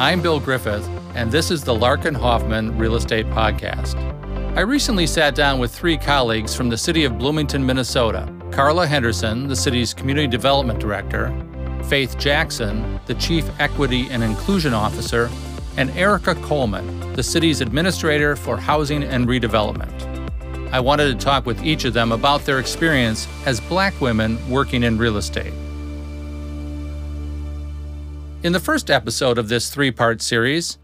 I'm Bill Griffith, and this is the Larkin Hoffman Real Estate Podcast. I recently sat down with three colleagues from the city of Bloomington, Minnesota Karla Henderson, the city's Community Development Director, Faith Jackson, the Chief Equity and Inclusion Officer, and Aarica Coleman, the city's Administrator for Housing and Redevelopment. I wanted to talk with each of them about their experience as black women working in real estate. In the first episode of this three part series,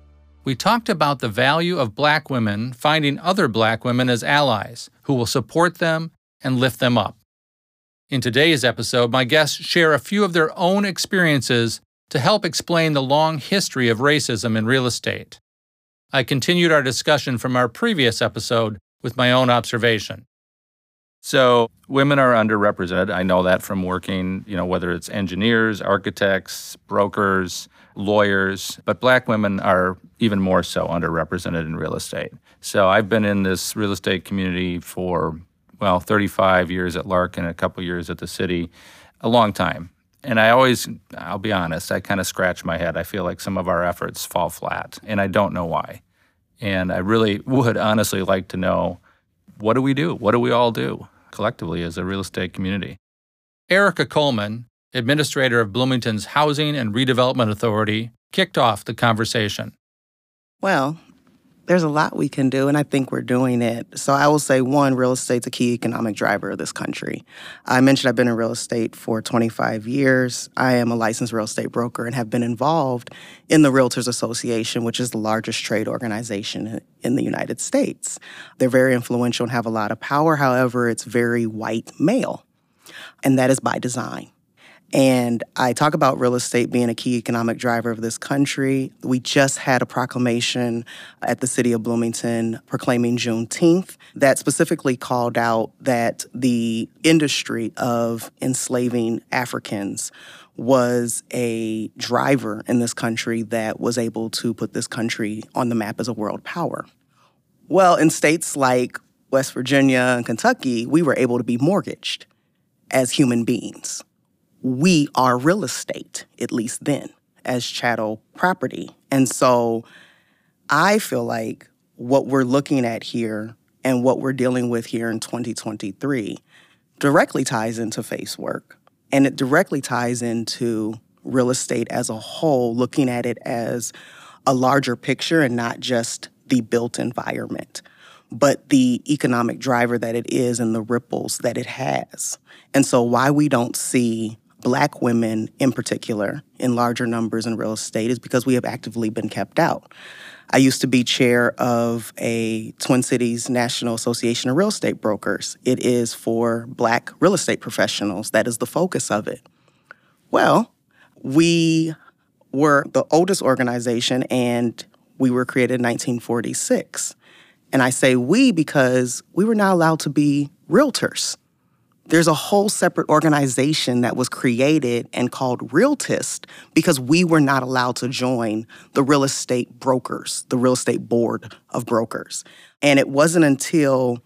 we talked about the value of black women finding other black women as allies who will support them and lift them up. In today's episode, my guests share a few of their own experiences to help explain the long history of racism in real estate. I continued our discussion from our previous episode with my own observation. So, women are underrepresented. I know that from working, you know, whether it's engineers, architects, brokers, lawyers, but black women are even more so underrepresented in real estate. So, I've been in this real estate community for, well, 35 years at Larkin and a couple years at the city, a long time. And I always, I'll be honest, I kind of scratch my head. I feel like some of our efforts fall flat, and I don't know why. And I really would honestly like to know what do we do? What do we all do collectively as a real estate community? Aarica Coleman, administrator of Bloomington's Housing and Redevelopment Authority, kicked off the conversation. Well, there's a lot we can do, and I think we're doing it. So I will say, one, real estate's a key economic driver of this country. I mentioned I've been in real estate for 25 years. I am a licensed real estate broker and have been involved in the Realtors Association, which is the largest trade organization in the United States. They're very influential and have a lot of power. However, it's very white male, and that is by design. And I talk about real estate being a key economic driver of this country. We just had a proclamation at the city of Bloomington proclaiming Juneteenth that specifically called out that the industry of enslaving Africans was a driver in this country that was able to put this country on the map as a world power. Well, in states like West Virginia and Kentucky, we were able to be mortgaged as human beings we are real estate, at least then, as chattel property. And so I feel like what we're looking at here and what we're dealing with here in 2023 directly ties into face work. And it directly ties into real estate as a whole, looking at it as a larger picture and not just the built environment, but the economic driver that it is and the ripples that it has. And so, why we don't see black women in particular in larger numbers in real estate is because we have actively been kept out. I used to be chair of a Twin Cities National Association of Real Estate Brokers. It is for black real estate professionals. That is the focus of it. Well, we were the oldest organization and we were created in 1946. And I say we because we were not allowed to be realtors. There's a whole separate organization that was created and called Realtist because we were not allowed to join the real estate brokers, the real estate board of brokers. And it wasn't until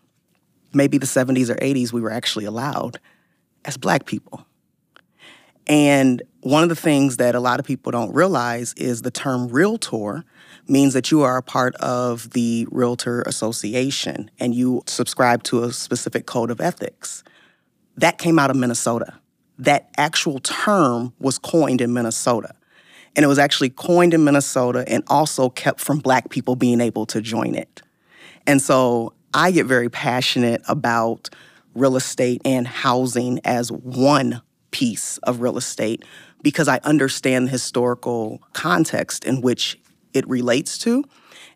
maybe the 70s or 80s we were actually allowed as black people. And one of the things that a lot of people don't realize is the term realtor means that you are a part of the Realtor Association and you subscribe to a specific code of ethics. That came out of Minnesota. That actual term was coined in Minnesota. And it was actually coined in Minnesota and also kept from Black people being able to join it. And so I get very passionate about real estate and housing as one piece of real estate because I understand the historical context in which it relates to.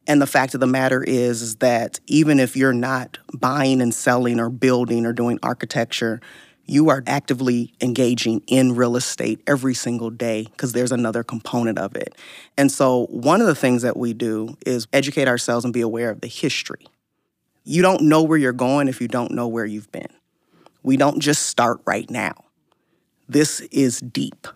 And the fact of the matter is, is that even if you're not buying and selling or building or doing architecture, you are actively engaging in real estate every single day because there's another component of it. And so, one of the things that we do is educate ourselves and be aware of the history. You don't know where you're going if you don't know where you've been. We don't just start right now. This is deep.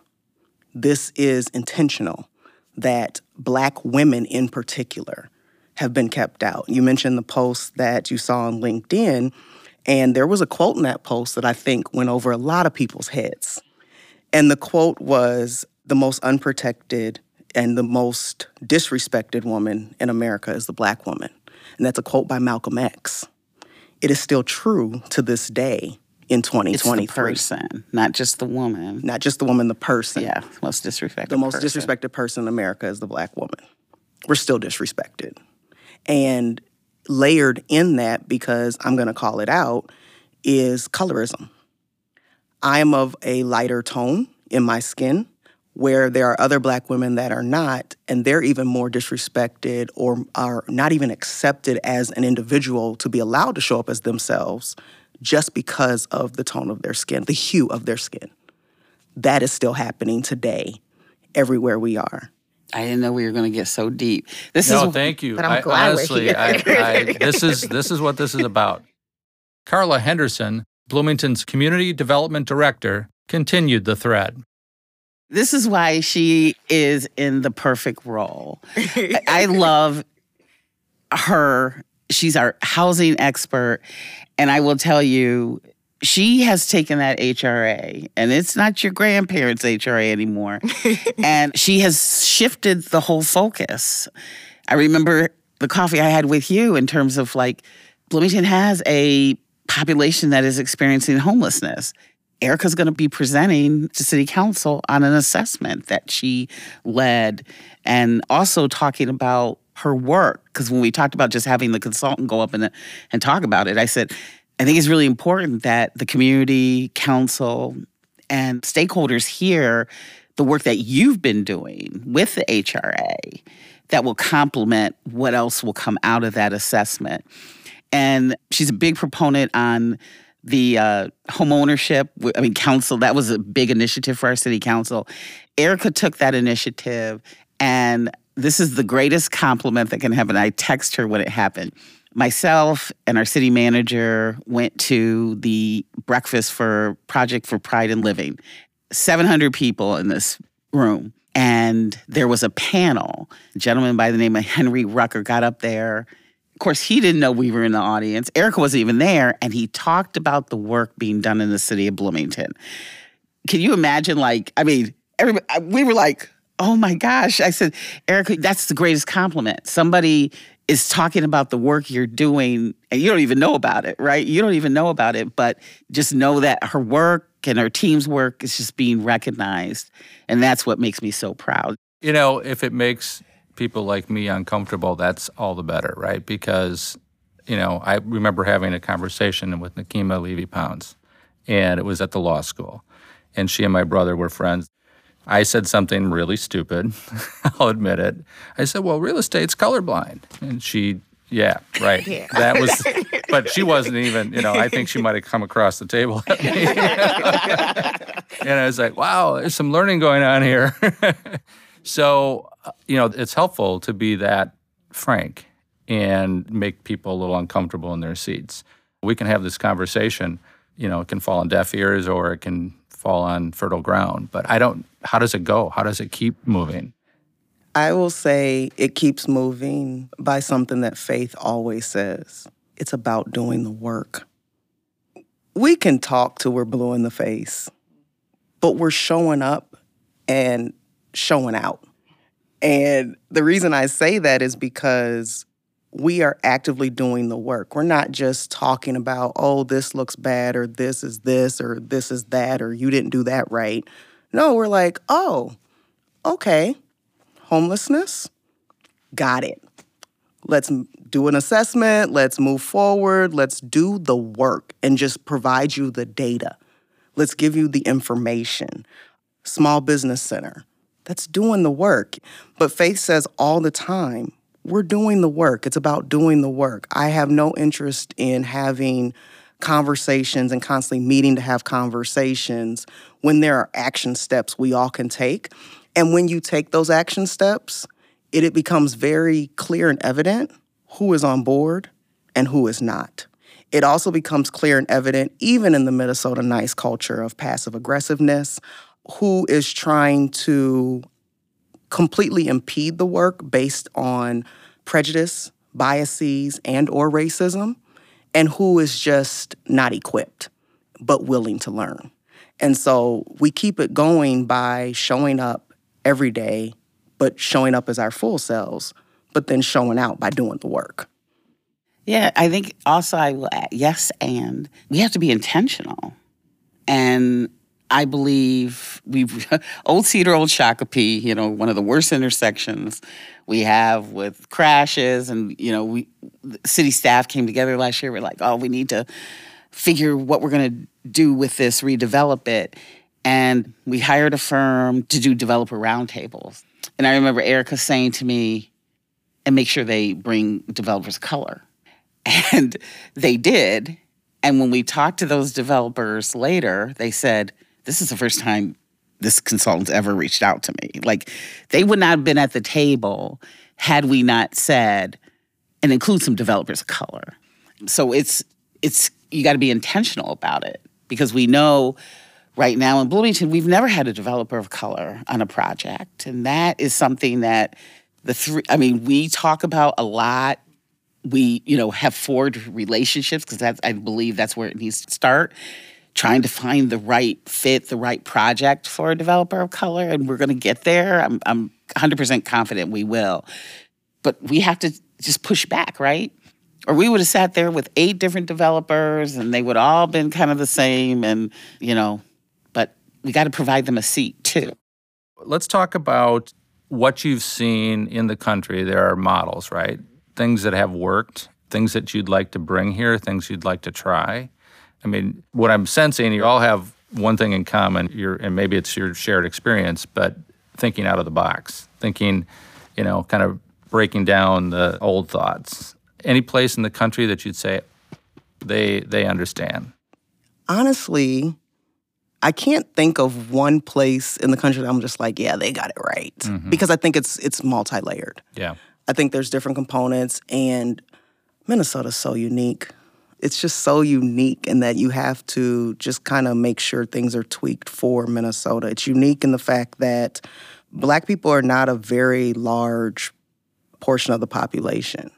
This is intentional that Black women in particular have been kept out. You mentioned the post that you saw on LinkedIn, and there was a quote in that post that I think went over a lot of people's heads. And the quote was The most unprotected and the most disrespected woman in America is the black woman. And that's a quote by Malcolm X. It is still true to this day in 2023. It's the person, not just the woman. Not just the woman, the person. Yeah, most disrespected. The most person. disrespected person in America is the black woman. We're still disrespected. And layered in that, because I'm going to call it out, is colorism. I am of a lighter tone in my skin where there are other black women that are not, and they're even more disrespected or are not even accepted as an individual to be allowed to show up as themselves just because of the tone of their skin, the hue of their skin. That is still happening today everywhere we are. I didn't know we were going to get so deep. This no, is thank you. But I'm I, glad we're honestly, here. I, I, this is this is what this is about. Karla Henderson, Bloomington's Community Development Director, continued the thread. This is why she is in the perfect role. I- I love her. She's our housing expert. And I will tell you, she has taken that HRA, and it's not your grandparents' HRA anymore. and she has shifted the whole focus. I remember the coffee I had with you in terms of like, Bloomington has a population that is experiencing homelessness. Aarica's going to be presenting to City Council on an assessment that she led and also talking about her work. Because when we talked about just having the consultant go up and, and talk about it, I said, I think it's really important that the community, council, and stakeholders hear the work that you've been doing with the HRA that will complement what else will come out of that assessment. And she's a big proponent on the uh, home ownership. I mean, council, that was a big initiative for our city council. Aarica took that initiative, and this is the greatest compliment that can happen. I text her when it happened. Myself and our city manager went to the breakfast for Project for Pride in Living. 700 people in this room. And there was a panel. A gentleman by the name of Henry Rucker got up there. Of course, he didn't know we were in the audience. Aarica wasn't even there. And he talked about the work being done in the city of Bloomington. Can you imagine, like, I mean, everybody, we were like, oh my gosh. I said, Aarica, that's the greatest compliment. Somebody is talking about the work you're doing and you don't even know about it, right? You don't even know about it, but just know that her work and her team's work is just being recognized. And that's what makes me so proud. You know, if it makes people like me uncomfortable, that's all the better, right? Because, you know, I remember having a conversation with Nekima Levy Pounds, and it was at the law school. And she and my brother were friends. I said something really stupid. I'll admit it. I said, "Well, real estate's colorblind," and she, yeah, right. That was, but she wasn't even. You know, I think she might have come across the table at me. and I was like, "Wow, there's some learning going on here." so, you know, it's helpful to be that frank and make people a little uncomfortable in their seats. We can have this conversation. You know, it can fall on deaf ears or it can fall on fertile ground. But I don't, how does it go? How does it keep moving? I will say it keeps moving by something that faith always says it's about doing the work. We can talk till we're blue in the face, but we're showing up and showing out. And the reason I say that is because we are actively doing the work. We're not just talking about, oh, this looks bad, or this is this, or this is that, or you didn't do that right. No, we're like, oh, okay, homelessness, got it. Let's do an assessment, let's move forward, let's do the work and just provide you the data. Let's give you the information. Small business center, that's doing the work. But Faith says all the time, we're doing the work. It's about doing the work. I have no interest in having conversations and constantly meeting to have conversations when there are action steps we all can take. And when you take those action steps, it, it becomes very clear and evident who is on board and who is not. It also becomes clear and evident, even in the Minnesota nice culture of passive aggressiveness, who is trying to completely impede the work based on prejudice, biases, and or racism, and who is just not equipped but willing to learn. And so we keep it going by showing up every day, but showing up as our full selves, but then showing out by doing the work. Yeah, I think also I will add, yes, and we have to be intentional. And I believe we've Old Cedar, Old Shakopee, you know, one of the worst intersections we have with crashes, and you know, we city staff came together last year. We're like, oh, we need to figure what we're going to do with this, redevelop it, and we hired a firm to do developer roundtables. And I remember Aarica saying to me, and make sure they bring developers color. And they did. And when we talked to those developers later, they said, This is the first time this consultant ever reached out to me. Like they would not have been at the table had we not said, and include some developers of color. So it's it's you got to be intentional about it because we know right now in Bloomington we've never had a developer of color on a project, and that is something that the three. I mean, we talk about a lot. We you know have forged relationships because that's I believe that's where it needs to start. Trying to find the right fit, the right project for a developer of color, and we're going to get there. I'm I'm 100% confident we will, but we have to just push back, right? or we would have sat there with eight different developers and they would all been kind of the same and you know but we got to provide them a seat too. Let's talk about what you've seen in the country. There are models right? Things that have worked things that you'd like to bring here things you'd like to try i mean what i'm sensing you all have one thing in common you're, and maybe it's your shared experience but thinking out of the box thinking you know kind of breaking down the old thoughts any place in the country that you'd say they they understand? Honestly, I can't think of one place in the country that I'm just like, yeah, they got it right. Mm-hmm. Because I think it's it's multi-layered. Yeah. I think there's different components and Minnesota's so unique. It's just so unique in that you have to just kind of make sure things are tweaked for Minnesota. It's unique in the fact that black people are not a very large portion of the population.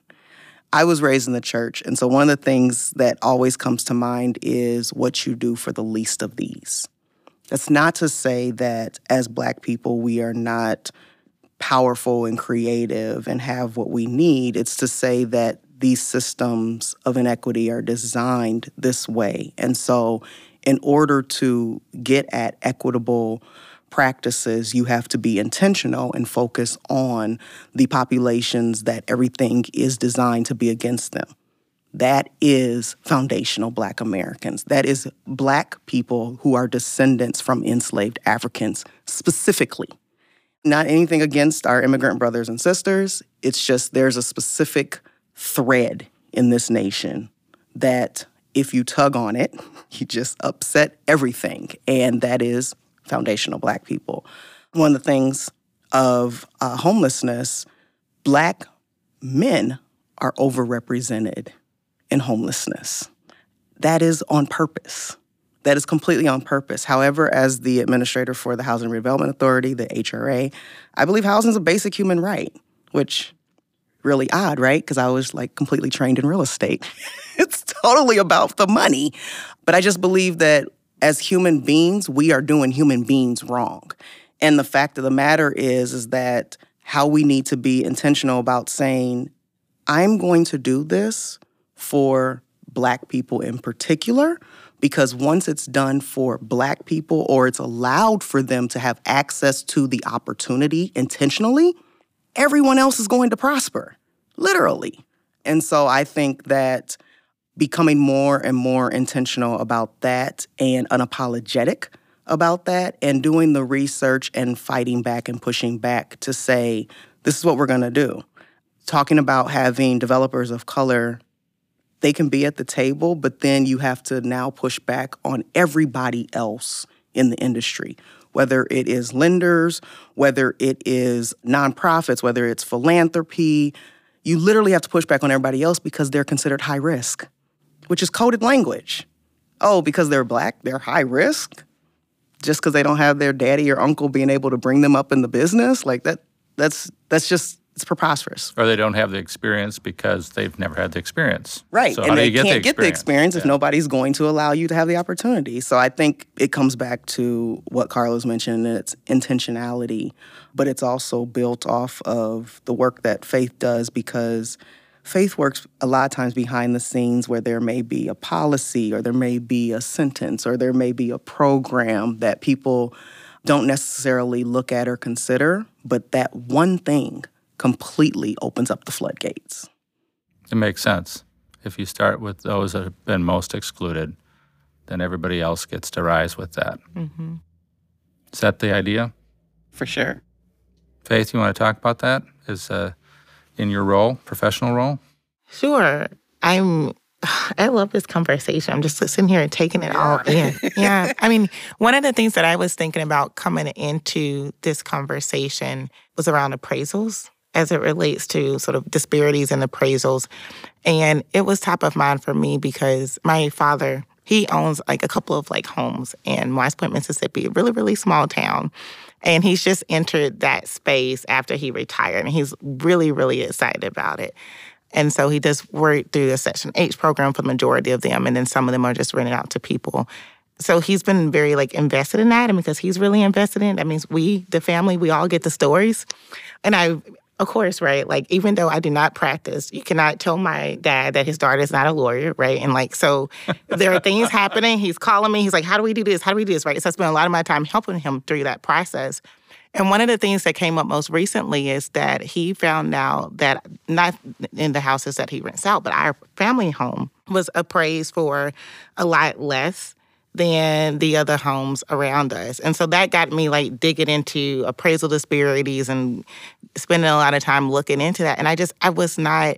I was raised in the church. And so one of the things that always comes to mind is what you do for the least of these. That's not to say that as Black people, we are not powerful and creative and have what we need. It's to say that these systems of inequity are designed this way. And so, in order to get at equitable practices, you have to be intentional and focus on the populations that everything is designed to be against them. That is foundational Black Americans. That is Black people who are descendants from enslaved Africans specifically. Not anything against our immigrant brothers and sisters. It's just there's a specific thread in this nation that if you tug on it, you just upset everything. And that is foundational black people. One of the things of uh, homelessness, black men are overrepresented in homelessness. That is on purpose. That is completely on purpose. However, as the administrator for the Housing Redevelopment Authority, the HRA, I believe housing is a basic human right, which really odd, right? Because I was like completely trained in real estate. it's totally about the money. But I just believe that as human beings, we are doing human beings wrong. And the fact of the matter is, is that how we need to be intentional about saying, I'm going to do this for Black people in particular, because once it's done for Black people or it's allowed for them to have access to the opportunity intentionally, everyone else is going to prosper, literally. And so I think that becoming more and more intentional about that and unapologetic about that and doing the research and fighting back and pushing back to say, this is what we're going to do. Talking about having developers of color, they can be at the table, but then you have to now push back on everybody else in the industry, whether it is lenders, whether it is nonprofits, whether it's philanthropy. You literally have to push back on everybody else because they're considered high risk which is coded language. Oh, because they're black, they're high risk? Just because they don't have their daddy or uncle being able to bring them up in the business? Like that that's that's just it's preposterous. Or they don't have the experience because they've never had the experience. Right. So and they can't the get the experience if Yeah. nobody's going to allow you to have the opportunity. So I think it comes back to what Karla's mentioned, and it's intentionality, but it's also built off of the work that faith does because faith works a lot of times behind the scenes where there may be a policy or there may be a sentence or there may be a program that people don't necessarily look at or consider, but that one thing completely opens up the floodgates. It makes sense. If you start with those that have been most excluded, then everybody else gets to rise with that. Mm-hmm. Is that the idea? For sure. Faith, you want to talk about that? Is uh, in your role, professional role? Sure. I'm I love this conversation. I'm just sitting here and taking it all in. Yeah. I mean, one of the things that I was thinking about coming into this conversation was around appraisals as it relates to sort of disparities in appraisals. And it was top of mind for me because my father, he owns like a couple of like homes in West Point, Mississippi, a really, really small town. And he's just entered that space after he retired. And he's really, really excited about it. And so he does work through the Section 8 program for the majority of them, and then some of them are just rented out to people. So he's been very like invested in that, and because he's really invested in it, that means we, the family, we all get the stories. And I, of course, right, like even though I do not practice, you cannot tell my dad that his daughter is not a lawyer, right? And like so, there are things happening. He's calling me. He's like, "How do we do this? How do we do this?" Right. So I spend a lot of my time helping him through that process. And one of the things that came up most recently is that he found out that not in the houses that he rents out, but our family home was appraised for a lot less than the other homes around us. And so that got me like digging into appraisal disparities and spending a lot of time looking into that. And I just, I was not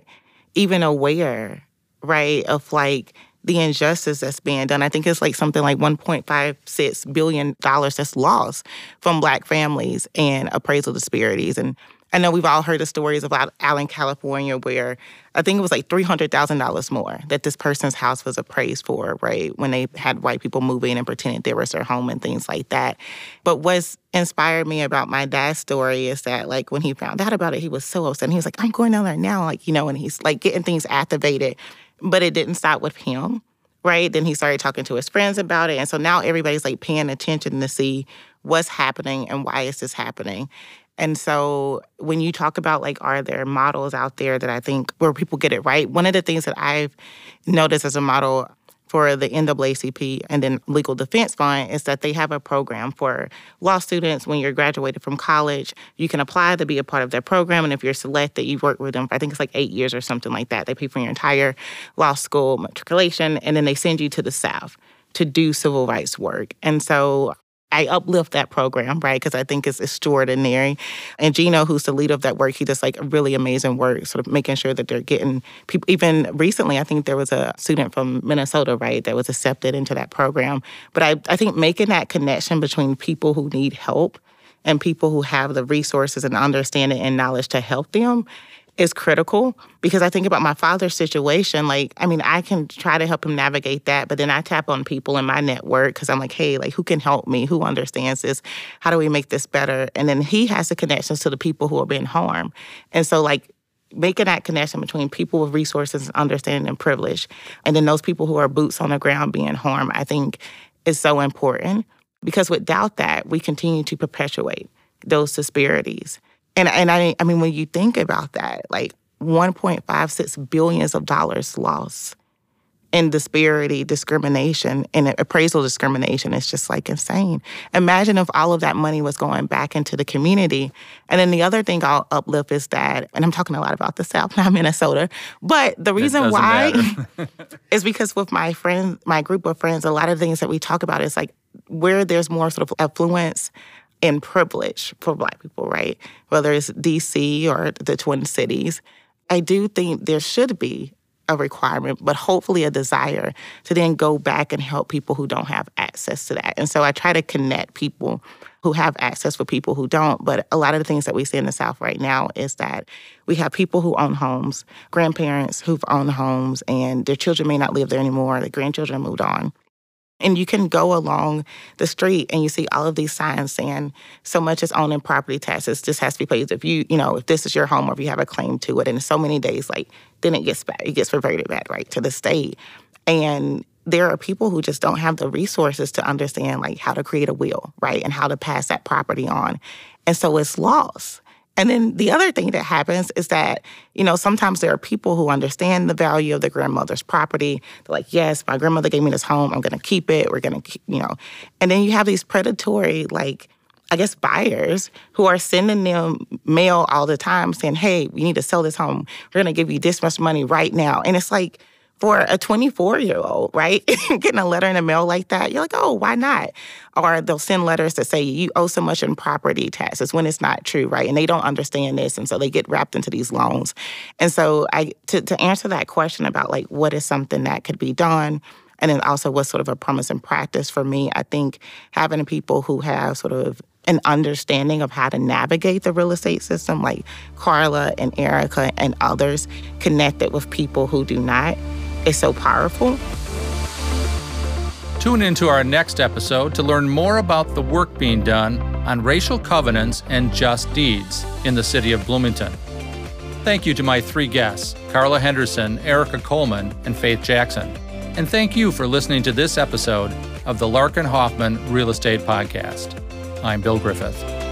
even aware, right, of like the injustice that's being done. I think it's like something like $1.56 billion that's lost from Black families and appraisal disparities. And I know we've all heard the stories about Allen, California, where I think it was like $300,000 more that this person's house was appraised for, right? When they had white people move in and pretended there was their home and things like that. But what's inspired me about my dad's story is that, like, when he found out about it, he was so upset. And he was like, I'm going down there now, like, you know, and he's like getting things activated. But it didn't stop with him, right? Then he started talking to his friends about it. And so now everybody's like paying attention to see what's happening and why is this happening. And so when you talk about like, are there models out there that I think where people get it right? One of the things that I've noticed as a model for the NAACP and then Legal Defense Fund is that they have a program for law students when you're graduated from college. You can apply to be a part of their program. And if you're selected, you work with them for I think it's like eight years or something like that. They pay for your entire law school matriculation and then they send you to the South to do civil rights work. And so I uplift that program, right? Because I think it's extraordinary. And Gino, who's the leader of that work, he does like really amazing work, sort of making sure that they're getting people. Even recently, I think there was a student from Minnesota, right, that was accepted into that program. But I, I think making that connection between people who need help and people who have the resources and understanding and knowledge to help them is critical because I think about my father's situation. Like, I mean, I can try to help him navigate that, but then I tap on people in my network because I'm like, hey, like, who can help me? Who understands this? How do we make this better? And then he has the connections to the people who are being harmed. And so, like, making that connection between people with resources, and understanding, and privilege, and then those people who are boots on the ground being harmed, I think is so important because without that, we continue to perpetuate those disparities. And and I I mean when you think about that, like 1.56 billions of dollars lost in disparity, discrimination, and appraisal discrimination is just like insane. Imagine if all of that money was going back into the community. And then the other thing I'll uplift is that, and I'm talking a lot about the South, not Minnesota, but the reason why is because with my friends, my group of friends, a lot of things that we talk about is like where there's more sort of affluence and privilege for Black people, right? Whether it's DC or the Twin Cities. I do think there should be a requirement, but hopefully a desire to then go back and help people who don't have access to that. And so I try to connect people who have access with people who don't. But a lot of the things that we see in the South right now is that we have people who own homes, grandparents who've owned homes, and their children may not live there anymore, their grandchildren moved on. And you can go along the street and you see all of these signs saying so much is owned in property taxes. This has to be paid if you, you know, if this is your home or if you have a claim to it. And so many days, like then it gets back, it gets reverted back, right, to the state. And there are people who just don't have the resources to understand like how to create a will, right? And how to pass that property on. And so it's lost. And then the other thing that happens is that, you know, sometimes there are people who understand the value of the grandmother's property. They're like, yes, my grandmother gave me this home. I'm going to keep it. We're going to, you know. And then you have these predatory, like, I guess, buyers who are sending them mail all the time saying, hey, we need to sell this home. We're going to give you this much money right now. And it's like, for a 24 year old, right? Getting a letter in the mail like that, you're like, oh, why not? Or they'll send letters that say you owe so much in property taxes when it's not true, right? And they don't understand this. And so they get wrapped into these loans. And so I to, to answer that question about like what is something that could be done, and then also what's sort of a promising practice for me, I think having people who have sort of an understanding of how to navigate the real estate system, like Karla and Aarica and others, connected with people who do not is so powerful. Tune into our next episode to learn more about the work being done on racial covenants and just deeds in the city of Bloomington. Thank you to my three guests, Karla Henderson, Aarica Coleman, and Faith Jackson. And thank you for listening to this episode of the Larkin Hoffman Real Estate Podcast. I'm Bill Griffith.